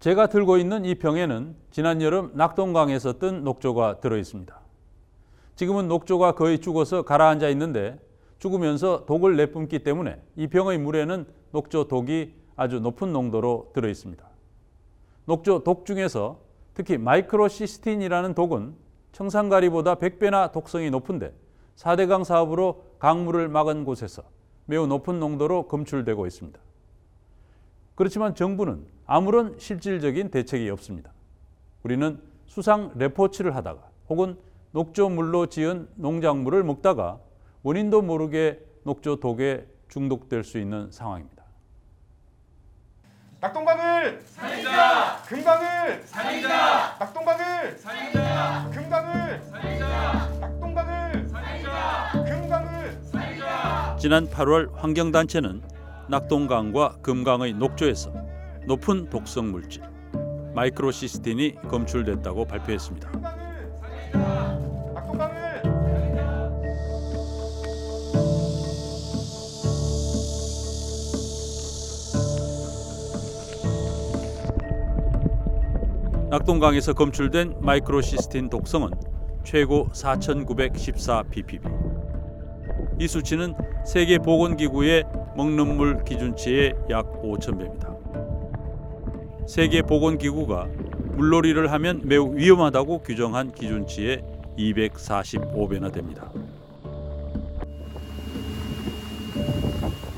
제가 들고 있는 이 병에는 지난 여름 낙동강에서 뜬 녹조가 들어 있습니다. 지금은 녹조가 거의 죽어서 가라앉아 있는데 죽으면서 독을 내뿜기 때문에 이 병의 물에는 녹조 독이 아주 높은 농도로 들어 있습니다. 녹조 독 중에서 특히 마이크로시스틴이라는 독은 청산가리보다 100배나 독성이 높은데 4대강 사업으로 강물을 막은 곳에서 매우 높은 농도로 검출되고 있습니다. 그렇지만 정부는 아무런 실질적인 대책이 없습니다. 우리는 수상 레포츠를 하다가 혹은 녹조물로 지은 농작물을 먹다가 원인도 모르게 녹조 독에 중독될 수 있는 상황입니다. 낙동강을 살리자. 금강을 살리자. 낙동강을 살리자. 금강을 살리자. 낙동강을 살리자. 금강을 지난 8월 환경단체는 낙동강과 금강의 녹조에서 높은 독성 물질 마이크로시스틴이 검출됐다고 발표했습니다. 낙동강에서 검출된 마이크로시스틴 독성은 최고 4,914 ppb. 이 수치는 세계 보건기구의 먹는 물 기준치의 약 5,000배입니다. 세계 보건기구가 물놀이를 하면 매우 위험하다고 규정한 기준치의 245배나 됩니다.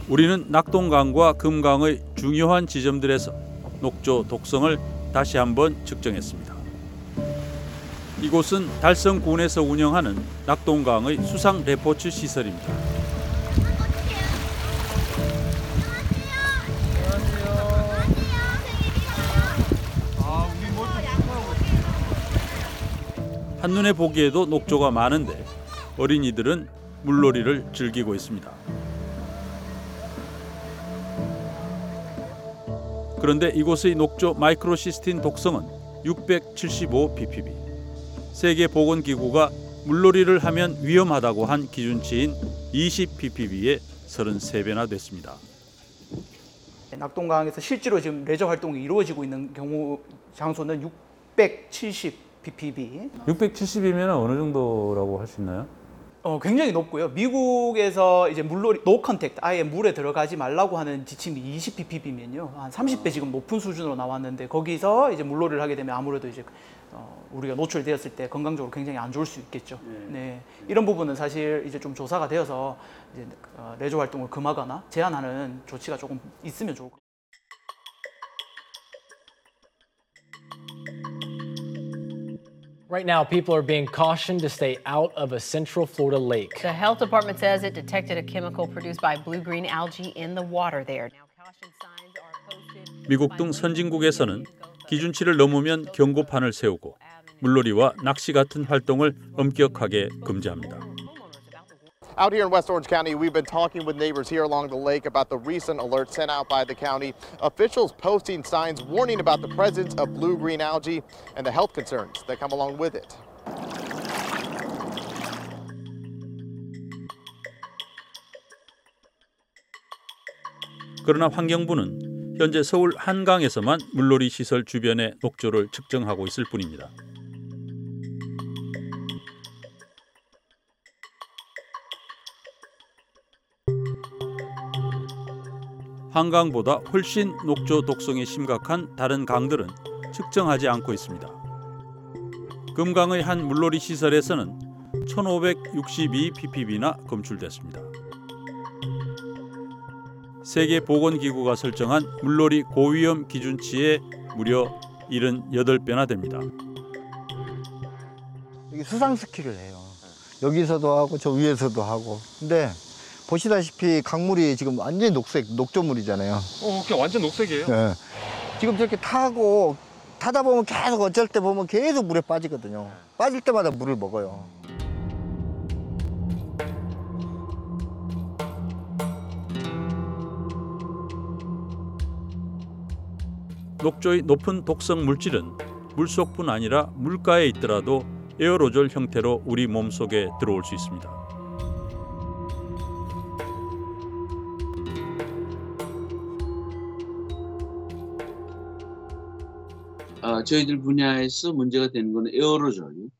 우리는 낙동강과 금강의 중요한 지점들에서 녹조 독성을 다시 한번 측정했습니다. 이곳은 달성군에서 운영하는 낙동강의 수상 레포츠 시설입니다. 한눈에 보기에도 녹조가 많은데 어린이들은 물놀이를 즐기고 있습니다. 그런데 이곳의 녹조 microcystin 독성은 675 ppb. 세계 보건기구가 물놀이를 하면 위험하다고 한 기준치인 20 ppb의 33배나 됐습니다. 낙동강에서 실제로 지금 레저 활동이 이루어지고 있는 경우 장소는 670 ppb. 670이면 어느 정도라고 할 수 있나요? 어, 굉장히 높고요. 미국에서 이제 물놀이 no contact 아예 물에 들어가지 말라고 하는 지침이 20 ppb면요 한 30배 지금 높은 수준으로 나왔는데 거기서 이제 물놀이를 하게 되면 아무래도 이제 어, 우리가 노출되었을 때 건강적으로 굉장히 안 좋을 수 있겠죠. 네. 이런 부분은 사실 이제 좀 조사가 되어서 이제 어, 레저 활동을 금하거나 제한하는 조치가 조금 있으면 좋을 것 같아요. Right now, people are being cautioned to stay out of a central Florida lake. The health department says it detected a chemical produced by blue green algae in the water there. Now, caution signs are posted. 미국 등 선진국에서는 기준치를 넘으면 경고판을 세우고 물놀이와 낚시 같은 활동을 엄격하게 금지합니다. Out here in West Orange County, we've been talking with neighbors here along the lake about the recent alert sent out by the county. Officials posting signs warning about the presence of blue green algae and the health concerns that come along with it. 그러나 환경부는 현재 서울 한강에서만 물놀이 시설 주변의 녹조를 측정하고 있을 뿐입니다. 한강보다 훨씬 녹조 독성이 심각한 다른 강들은 측정하지 않고 있습니다. 금강의 한 물놀이 시설에서는 1562 ppb나 검출됐습니다. 세계 보건기구가 설정한 물놀이 고위험 기준치의 무려 78배나 됩니다. 이게 수상 스키를 해요. 여기서도 하고 저 위에서도 하고. 근데 보시다시피 강물이 지금 완전히 녹색, 녹조물이잖아요. 어, 그냥 완전 녹색이에요. 예. 지금 저렇게 타고 타다 보면 계속 어쩔 때 보면 계속 물에 빠지거든요. 빠질 때마다 물을 먹어요. 녹조의 높은 독성 물질은 물속뿐 아니라 물가에 있더라도 에어로졸 형태로 우리 몸속에 들어올 수 있습니다. 아, 저희들 분야에서 문제가 되는 거는 에어로졸.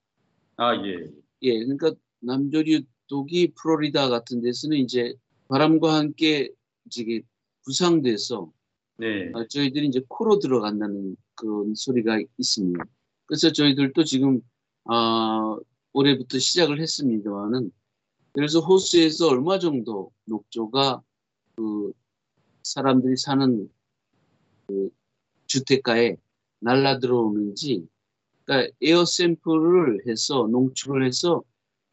아 예. 예, 그러니까 남조류 독이 플로리다 같은 데서는 이제 바람과 함께 이게 부상돼서 네. 아, 저희들이 이제 코로 들어간다는 그런 소리가 있습니다. 그래서 저희들도 지금 아, 올해부터 시작을 했습니다만은 그래서 호수에서 얼마 정도 녹조가 그 사람들이 사는 그 주택가에 날라 들어오는지 그러니까 에어 샘플을 해서 농축을 해서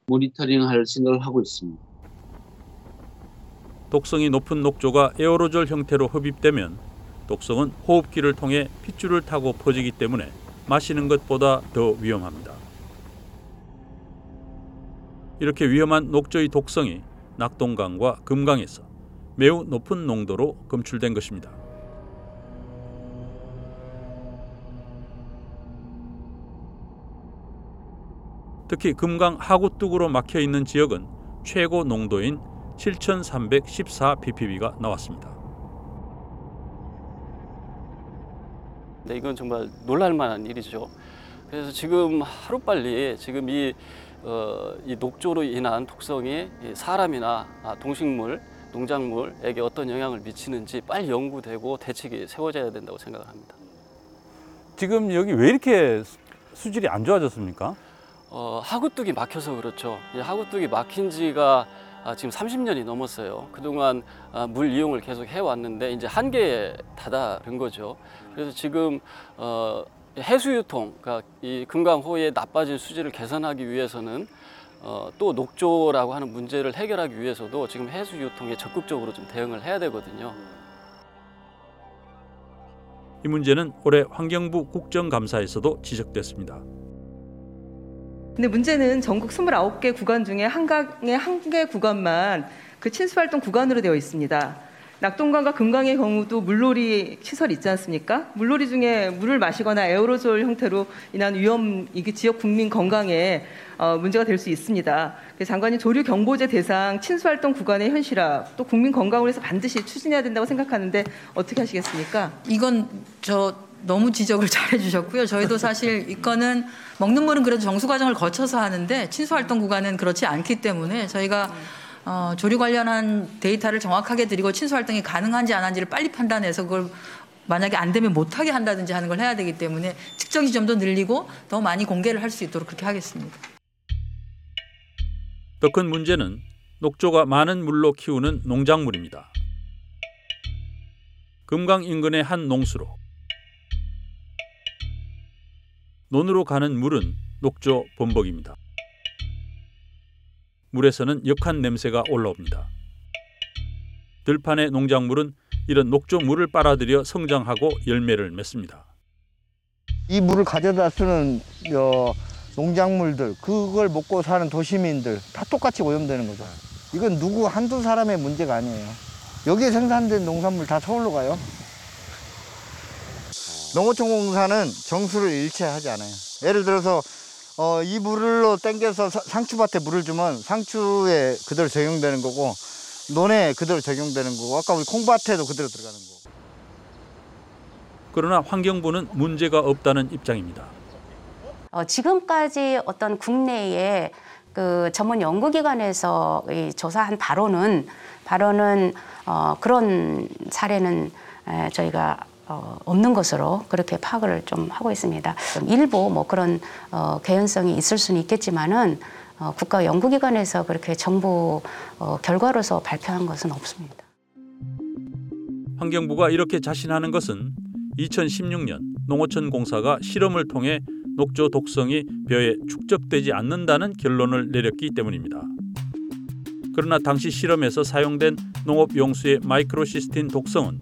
모니터링할 생각을 하고 있습니다. 독성이 높은 녹조가 에어로졸 형태로 흡입되면 독성은 호흡기를 통해 핏줄을 타고 퍼지기 때문에 마시는 것보다 더 위험합니다. 이렇게 위험한 녹조의 독성이 낙동강과 금강에서 매우 높은 농도로 검출된 것입니다. 특히 금강 하구뚝으로 막혀 있는 지역은 최고 농도인 7,314 ppb가 나왔습니다. 네, 이건 정말 놀랄만한 일이죠. 그래서 지금 하루빨리 지금 이, 어, 이 녹조로 인한 독성이 이 사람이나 아, 동식물, 농작물에게 어떤 영향을 미치는지 빨리 연구되고 대책이 세워져야 된다고 생각을 합니다. 지금 여기 왜 이렇게 수- 수질이 안 좋아졌습니까? 어, 하구뚝이 막혀서 그렇죠. 이 하구뚝이 막힌 지가 아, 지금 30년이 넘었어요. 그동안 아, 물 이용을 계속 해왔는데 이제 한계에 다다른 거죠. 그래서 지금 어, 해수 유통, 그러니까 이 금강호의 나빠진 수질을 개선하기 위해서는 어, 또 녹조라고 하는 문제를 해결하기 위해서도 지금 해수 유통에 적극적으로 좀 대응을 해야 되거든요. 이 문제는 올해 환경부 국정감사에서도 지적됐습니다. 근데 문제는 전국 29개 구간 중에 한강의 한 개 구간만 그 친수활동 구간으로 되어 있습니다. 낙동강과 금강의 경우도 물놀이 시설 있지 않습니까? 물놀이 중에 물을 마시거나 에어로졸 형태로 인한 위험, 이게 지역 국민 건강에 어, 문제가 될 수 있습니다. 그래서 장관님 조류 경보제 대상 친수활동 구간의 현실화, 또 국민 건강을 위해서 반드시 추진해야 된다고 생각하는데 어떻게 하시겠습니까? 이건 저 너무 지적을 잘 해 주셨고요. 저희도 사실 이거는 먹는 물은 그래도 정수 과정을 거쳐서 하는데 친수 활동 구간은 그렇지 않기 때문에 저희가 어, 조류 관련한 데이터를 정확하게 드리고 친수 활동이 가능한지 안 한지를 빨리 판단해서 그걸 만약에 안 되면 못하게 한다든지 하는 걸 해야 되기 때문에 측정 지점도 늘리고 더 많이 공개를 할 수 있도록 그렇게 하겠습니다. 더 큰 문제는 녹조가 많은 물로 키우는 농작물입니다. 금강 인근의 한 농수로 논으로 가는 물은 녹조 범벅입니다. 물에서는 역한 냄새가 올라옵니다. 들판의 농작물은 이런 녹조 물을 빨아들여 성장하고 열매를 맺습니다. 이 물을 가져다 쓰는 어, 농작물들, 그걸 먹고 사는 도시민들 다 똑같이 오염되는 거죠. 이건 누구 한두 사람의 문제가 아니에요. 여기에 생산된 농산물 다 서울로 가요. 농어촌공사는 정수를 일체하지 않아요. 예를 들어서 어, 이 물로 땡겨서 사- 상추밭에 물을 주면 상추에 그대로 적용되는 거고 논에 그대로 적용되는 거고 아까 우리 콩밭에도 그대로 들어가는 거고. 그러나 환경부는 문제가 없다는 입장입니다. 어, 지금까지 어떤 국내의 그 전문 연구기관에서 이 조사한 바로는 바로는 어, 그런 사례는 에, 저희가 어, 없는 것으로 그렇게 파악을 좀 하고 있습니다. 일부 뭐 그런 어, 개연성이 있을 수는 있겠지만은 어, 국가 연구기관에서 그렇게 정부 어, 결과로서 발표한 것은 없습니다. 환경부가 이렇게 자신하는 것은 2016년 농어촌 공사가 실험을 통해 녹조 독성이 벼에 축적되지 않는다는 결론을 내렸기 때문입니다. 그러나 당시 실험에서 사용된 농업 용수의 마이크로시스틴 독성은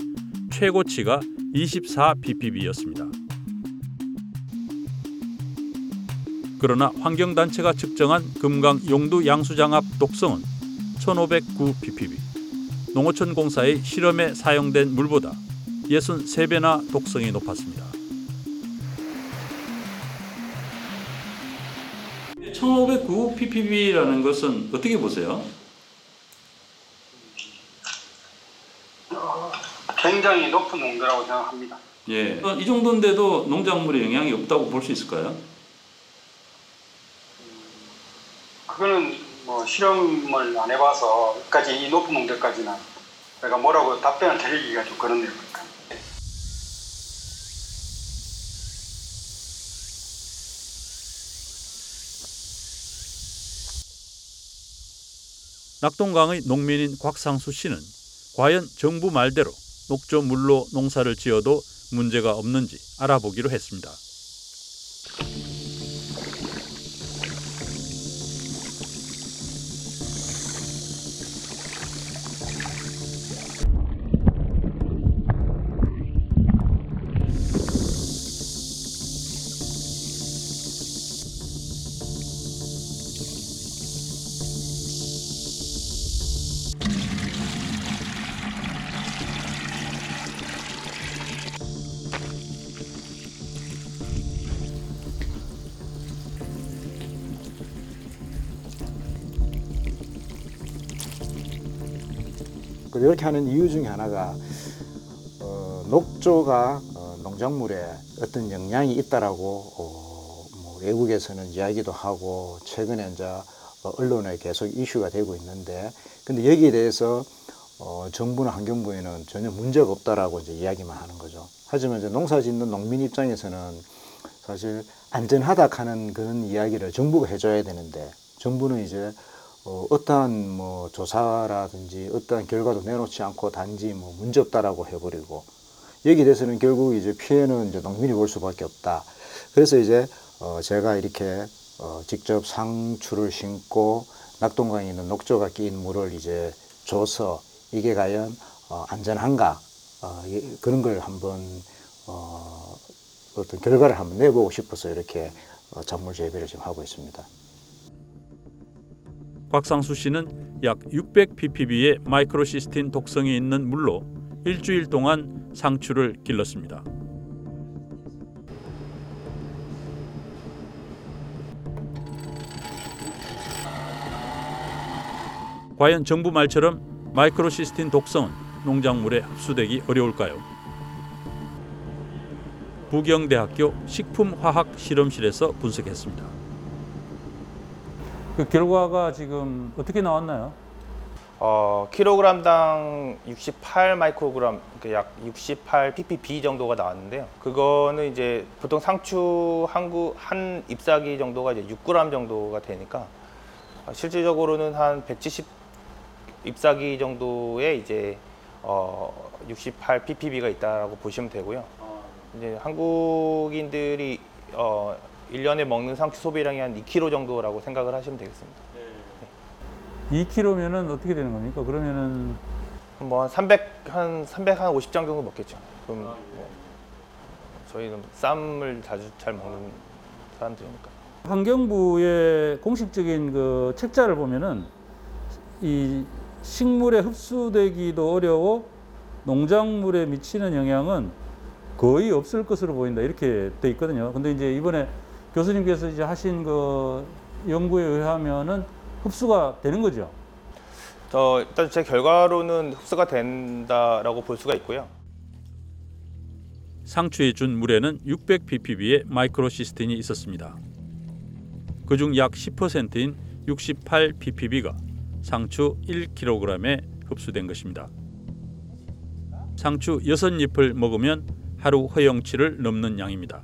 최고치가 24 ppb였습니다. 그러나 환경단체가 측정한 금강 용두 양수장합 독성은 1509 ppb. 농어촌 공사의 실험에 사용된 물보다 63배나 독성이 높았습니다. 1509 ppb라는 것은 어떻게 보세요? 굉장히 높은 농도라고 생각합니다. 예. 이 정도인데도 농작물에 영향이 없다고 볼 수 있을까요? 그거는 뭐 실험을 안 해봐서 까지 이 높은 농도까지는 내가 뭐라고 답변을 드리기가 좀 그렇네요. 낙동강의 농민인 곽상수 씨는 과연 정부 말대로 녹조 물로 농사를 지어도 문제가 없는지 알아보기로 했습니다. 그렇게 하는 이유 중에 하나가 어, 녹조가 어, 농작물에 어떤 영향이 있다라고 어, 뭐 외국에서는 이야기도 하고 최근에 이제 어, 언론에 계속 이슈가 되고 있는데 근데 여기에 대해서 어, 정부나 환경부에는 전혀 문제가 없다라고 이제 이야기만 하는 거죠. 하지만 이제 농사 짓는 농민 입장에서는 사실 안전하다 하는 그런 이야기를 정부가 해줘야 되는데 정부는 이제 어, 어떠한 뭐 조사라든지 어떠한 결과도 내놓지 않고 단지 뭐 문제 없다라고 해버리고 여기에 대해서는 결국 이제 피해는 이제 농민이 볼 수밖에 없다. 그래서 이제 어, 제가 이렇게 어, 직접 상추를 심고 낙동강에 있는 녹조가 끼인 물을 이제 줘서 이게 과연 어, 안전한가 어, 이- 그런 걸 한번 어, 어떤 결과를 한번 내보고 싶어서 이렇게 어, 작물 재배를 지금 하고 있습니다. 곽상수 씨는 약 600 ppb의 마이크로시스틴 독성이 있는 물로 일주일 동안 상추를 길렀습니다. 과연 정부 말처럼 마이크로시스틴 독성은 농작물에 흡수되기 어려울까요? 부경대학교 식품화학 실험실에서 분석했습니다. 그 결과가 지금 어떻게 나왔나요? 어, 킬로그램당 68 마이크로그램, 그약 68 ppb 정도가 나왔는데요. 그거는 이제 보통 상추 한, 구, 한 잎사귀 정도가 이제 6g 정도가 되니까 어, 실질적으로는 한 170 잎사귀 정도의 이제 어, 68 ppb가 있다라고 보시면 되고요. 이제 한국인들이 어, 1년에 먹는 상추 소비량이 한 2kg 정도라고 생각을 하시면 되겠습니다. 2kg면은 어떻게 되는 겁니까? 그러면은 뭐 한 300, 한 300, 한 50장 정도 먹겠죠. 그럼 뭐 저희는 쌈을 자주 잘 먹는 사람들이니까. 환경부의 공식적인 그 책자를 보면은 이 식물에 흡수되기도 어려워 농작물에 미치는 영향은 거의 없을 것으로 보인다 이렇게 돼 있거든요. 근데 이제 이번에 교수님께서 이제 하신 그 연구에 의하면은 ppb가 되는 거죠. 저 일단 제 결과로는 흡수가 된다라고 볼 수가 있고요. 상추에 준 물에는 600 ppb의 마이크로시스틴이 있었습니다. 그중 약 10%인 68 ppb가 상추 1kg에 흡수된 것입니다. 상추 6잎을 먹으면 하루 허용치를 넘는 양입니다.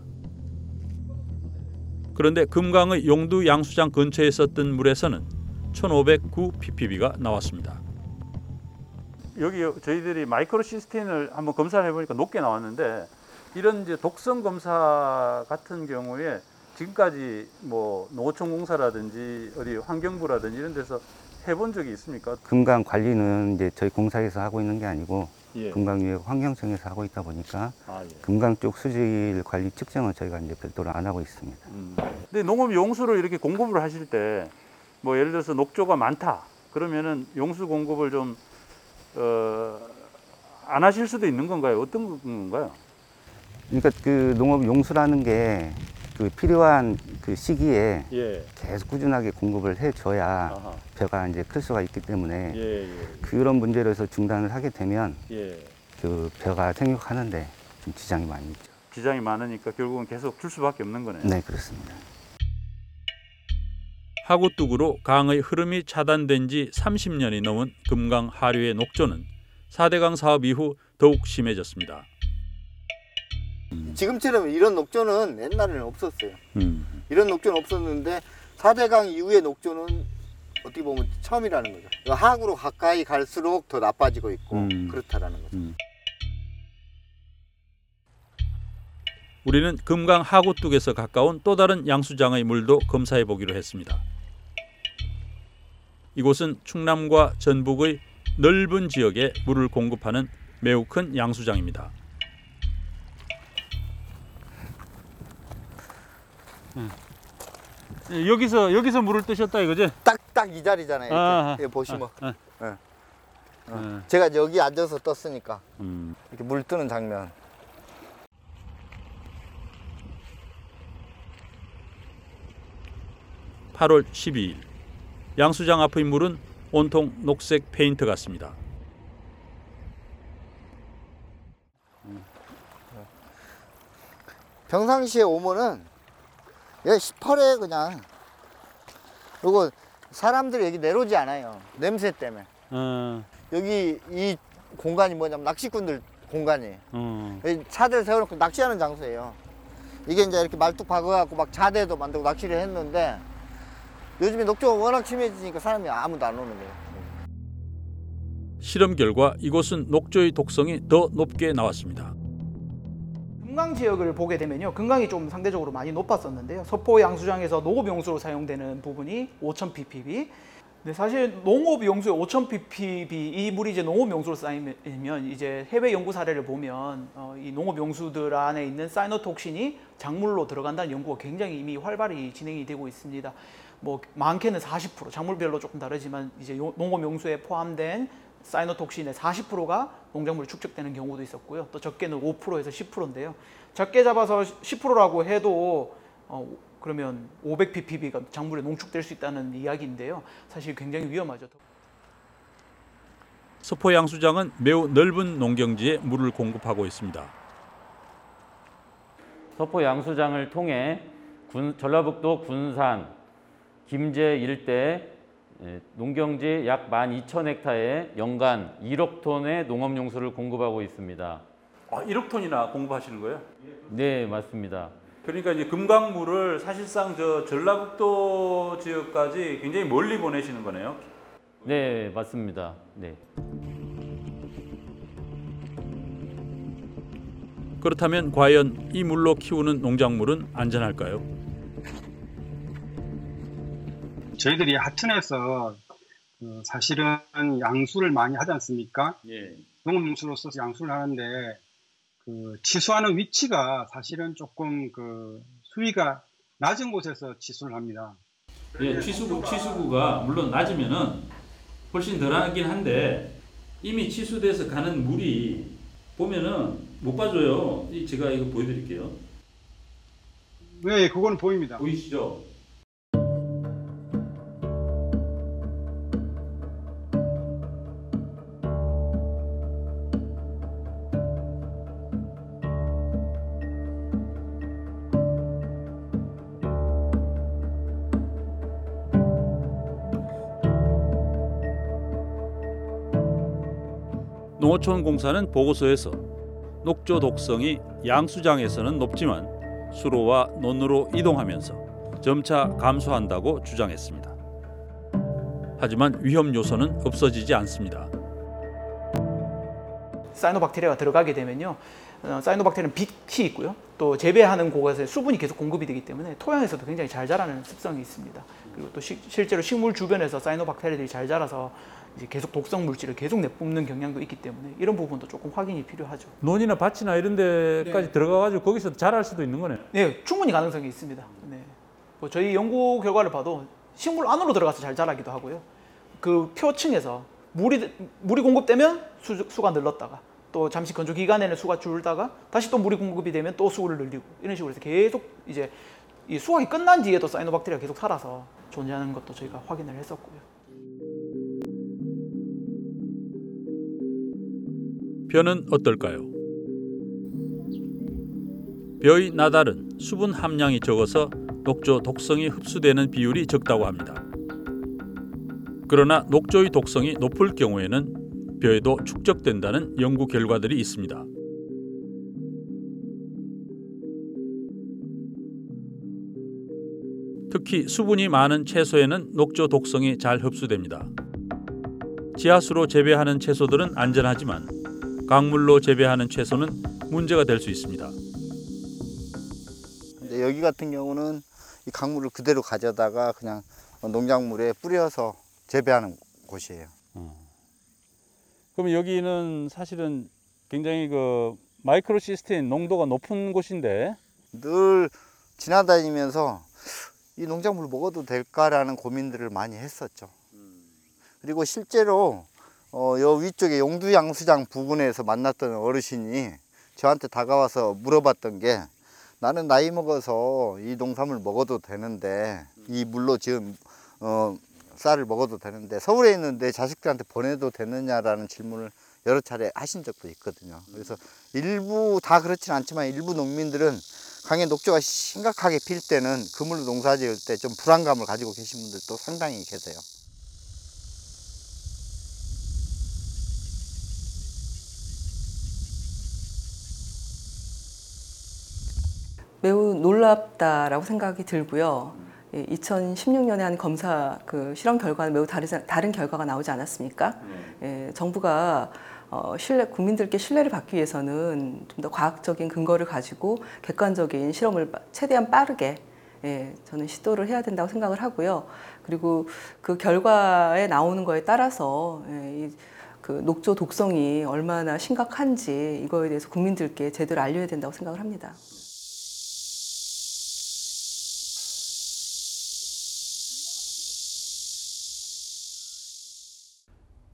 그런데 금강의 용두 양수장 근처에 썼던 물에서는 1509 ppb가 나왔습니다. 여기 저희들이 마이크로 시스틴을 한번 검사를 해보니까 높게 나왔는데 이런 이제 독성 검사 같은 경우에 지금까지 뭐 농어촌 공사라든지 어디 환경부라든지 이런 데서 해본 적이 있습니까? 금강 관리는 이제 저희 공사에서 하고 있는 게 아니고 예. 금강유해 환경청에서 하고 있다 보니까 아, 예. 금강 쪽 수질 관리 측정은 저희가 이제 별도로 안 하고 있습니다. 근데 농업 용수를 이렇게 공급을 하실 때 뭐 예를 들어서 녹조가 많다 그러면은 용수 공급을 좀 어, 안 하실 수도 있는 건가요? 어떤 건가요? 그러니까 그 농업 용수라는 게 그 필요한 그 시기에 예. 계속 꾸준하게 공급을 해줘야 아하. 벼가 이제 클 수가 있기 때문에 예, 예. 그런 문제로 해서 중단을 하게 되면 예. 그 벼가 생육하는데 좀 지장이 많이 있죠. 지장이 많으니까 결국은 계속 줄 수밖에 없는 거네요. 네, 그렇습니다. 하구뚝으로 강의 흐름이 차단된 지 30년이 넘은 금강 하류의 녹조는 4대강 사업 이후 더욱 심해졌습니다. 지금처럼 이런 녹조는 옛날에는 없었어요. 음. 이런 녹조는 없었는데 4대강 이후의 녹조는 어떻게 보면 처음이라는 거죠. 하구로 가까이 갈수록 더 나빠지고 있고 음. 그렇다라는 거죠. 우리는 금강 하구뚝에서 가까운 또 다른 양수장의 물도 검사해 보기로 했습니다. 이곳은 충남과 전북의 넓은 지역에 물을 공급하는 매우 큰 양수장입니다. 여기서 여기서 물을 뜨셨다 이거지? 딱 딱 이 자리잖아요. 이렇게. 아하. 여기 보시면. 아, 예. 어. 제가 여기 앉아서 떴으니까 음. 이렇게 물 뜨는 장면. 팔월 12일 양수장 앞의 물은 온통 녹색 페인트 같습니다. 평상시에 오면은 얘 시퍼래 그냥. 그리고 사람들이 여기 내려오지 않아요. 냄새 때문에. 어, 여기 이 공간이 뭐냐면 낚시꾼들 공간이에요. 어. 여기 차들 세워놓고 낚시하는 장소예요. 이게 이제 이렇게 말뚝 박아갖고 막 자대도 만들고 낚시를 했는데 요즘에 녹조가 워낙 심해지니까 사람이 아무도 안 오는 거예요. 실험 결과 이곳은 녹조의 독성이 더 높게 나왔습니다. 금강 지역을 보게 되면요. 금강이 좀 상대적으로 많이 높았었는데요. 서포 양수장에서 농업 용수로 사용되는 부분이 5,000 ppb. 근데 사실 농업 용수에 5,000 ppb 이 물이 이제 농업 용수로 쌓이면 이제 해외 연구 사례를 보면 어, 이 농업 용수들 안에 있는 사이노톡신이 작물로 들어간다는 연구가 굉장히 이미 활발히 진행이 되고 있습니다. 뭐 많게는 40% 작물별로 조금 다르지만 이제 요- 농업 용수에 포함된 사이노톡신의 40%가 농작물에 축적되는 경우도 있었고요. 또 적게는 5%에서 10%인데요. 적게 잡아서 10%라고 해도 어, 그러면 500 ppb가 작물에 농축될 수 있다는 이야기인데요. 사실 굉장히 위험하죠. 서포 양수장은 매우 넓은 농경지에 물을 공급하고 있습니다. 서포 양수장을 통해 군- 전라북도 군산, 김제 일대 예, 농경지 약 12,000헥타에 연간 1억 톤의 농업용수를 공급하고 있습니다. 아, 1억 톤이나 공급하시는 거예요? 네, 맞습니다. 그러니까 이제 금강물을 사실상 저 전라북도 지역까지 굉장히 멀리 보내시는 거네요. 네, 맞습니다. 네. 그렇다면 과연 이 물로 키우는 농작물은 안전할까요? 저희들이 하천에서 어, 사실은 양수를 많이 하지 않습니까? 예. 농업용수로서 양수를 하는데 그 치수하는 위치가 사실은 조금 그 수위가 낮은 곳에서 치수를 합니다. 예, 취수구 취수구가 물론 낮으면은 훨씬 덜하긴 한데 이미 취수돼서 가는 물이 보면은 못 봐줘요. 이 제가 이거 보여드릴게요. 네, 그거는 보입니다. 보이시죠? 농어촌 공사는 보고서에서 녹조 독성이 양수장에서는 높지만 수로와 논으로 이동하면서 점차 감소한다고 주장했습니다. 하지만 위험 요소는 없어지지 않습니다. 사이노박테리아가 들어가게 되면요. 어, 사이노박테리아는 빛이 있고요. 또 재배하는 곳에 수분이 계속 공급이 되기 때문에 토양에서도 굉장히 잘 자라는 습성이 있습니다. 그리고 또 시- 실제로 식물 주변에서 사이노박테리아들이 잘 자라서 이제 계속 독성 물질을 계속 내뿜는 경향도 있기 때문에 이런 부분도 조금 확인이 필요하죠. 논이나 밭이나 이런 데까지 들어가가지고 거기서 자랄 수도 있는 거네요. 네, 충분히 가능성이 있습니다. 네. 뭐 저희 연구 결과를 봐도 식물 안으로 들어가서 잘 자라기도 하고요. 그 표층에서 물이 물이 공급되면 수, 수가 늘렀다가 또 잠시 건조 기간에는 수가 줄다가 다시 또 물이 공급이 되면 또 수를 늘리고 이런 식으로 해서 계속 이제 이 수확이 끝난 뒤에도 사이노박테리아가 계속 살아서 존재하는 것도 저희가 확인을 했었고요. 변은 어떨까요? 벼의 나달은 수분 함량이 적어서 녹조 독성이 흡수되는 비율이 적다고 합니다. 그러나 녹조의 독성이 높을 경우에는 벼에도 축적된다는 연구 결과들이 있습니다. 특히 수분이 많은 채소에는 녹조 독성이 잘 흡수됩니다. 지하수로 재배하는 채소들은 안전하지만 강물로 재배하는 채소는 문제가 될 수 있습니다. 근데 여기 같은 경우는 이 강물을 그대로 가져다가 그냥 농작물에 뿌려서 재배하는 곳이에요. 그럼 여기는 사실은 굉장히 그 마이크로 시스템 농도가 높은 곳인데 늘 지나다니면서 이 농작물을 먹어도 될까라는 고민들을 많이 했었죠. 그리고 실제로 어, 여 위쪽에 용두양수장 부근에서 만났던 어르신이 저한테 다가와서 물어봤던 게 나는 나이 먹어서 이 농산물 먹어도 되는데 이 물로 지은 어, 쌀을 먹어도 되는데 서울에 있는 내 자식들한테 보내도 되느냐라는 질문을 여러 차례 하신 적도 있거든요. 그래서 일부 다 그렇진 않지만 일부 농민들은 강에 녹조가 심각하게 필 때는 그물로 농사 지을 때 좀 불안감을 가지고 계신 분들도 상당히 계세요. 매우 놀랍다라고 생각이 들고요. 2016년에 한 검사 그 실험 결과는 매우 다르, 다른 결과가 나오지 않았습니까? 예, 정부가 어, 신뢰, 국민들께 신뢰를 받기 위해서는 좀 더 과학적인 근거를 가지고 객관적인 실험을 빠- 최대한 빠르게 예, 저는 시도를 해야 된다고 생각을 하고요. 그리고 그 결과에 나오는 거에 따라서 예, 이, 그 녹조 독성이 얼마나 심각한지 이거에 대해서 국민들께 제대로 알려야 된다고 생각을 합니다.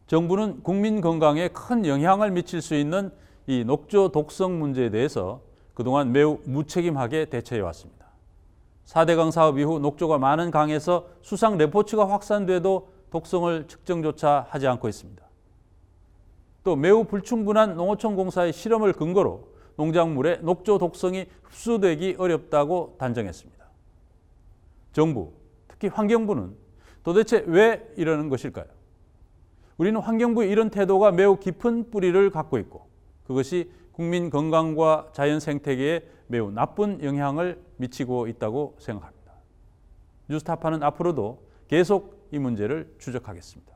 정부는 국민 건강에 큰 영향을 미칠 수 있는 이 녹조 독성 문제에 대해서 그동안 매우 무책임하게 대처해 왔습니다. 4대강 사업 이후 녹조가 많은 강에서 수상 레포츠가 확산돼도 독성을 측정조차 하지 않고 있습니다. 또 매우 불충분한 농어촌 공사의 실험을 근거로 농작물에 녹조 독성이 흡수되기 어렵다고 단정했습니다. 정부, 특히 환경부는 도대체 왜 이러는 것일까요? 우리는 환경부의 이런 태도가 매우 깊은 뿌리를 갖고 있고 그것이 국민 건강과 자연 생태계에 매우 나쁜 영향을 미치고 있다고 생각합니다. 뉴스타파는 앞으로도 계속 이 문제를 추적하겠습니다.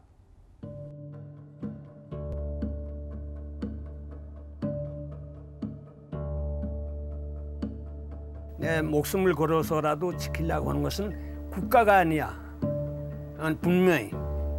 내 목숨을 걸어서라도 지키려고 하는 것은 국가가 아니야. 난 분명히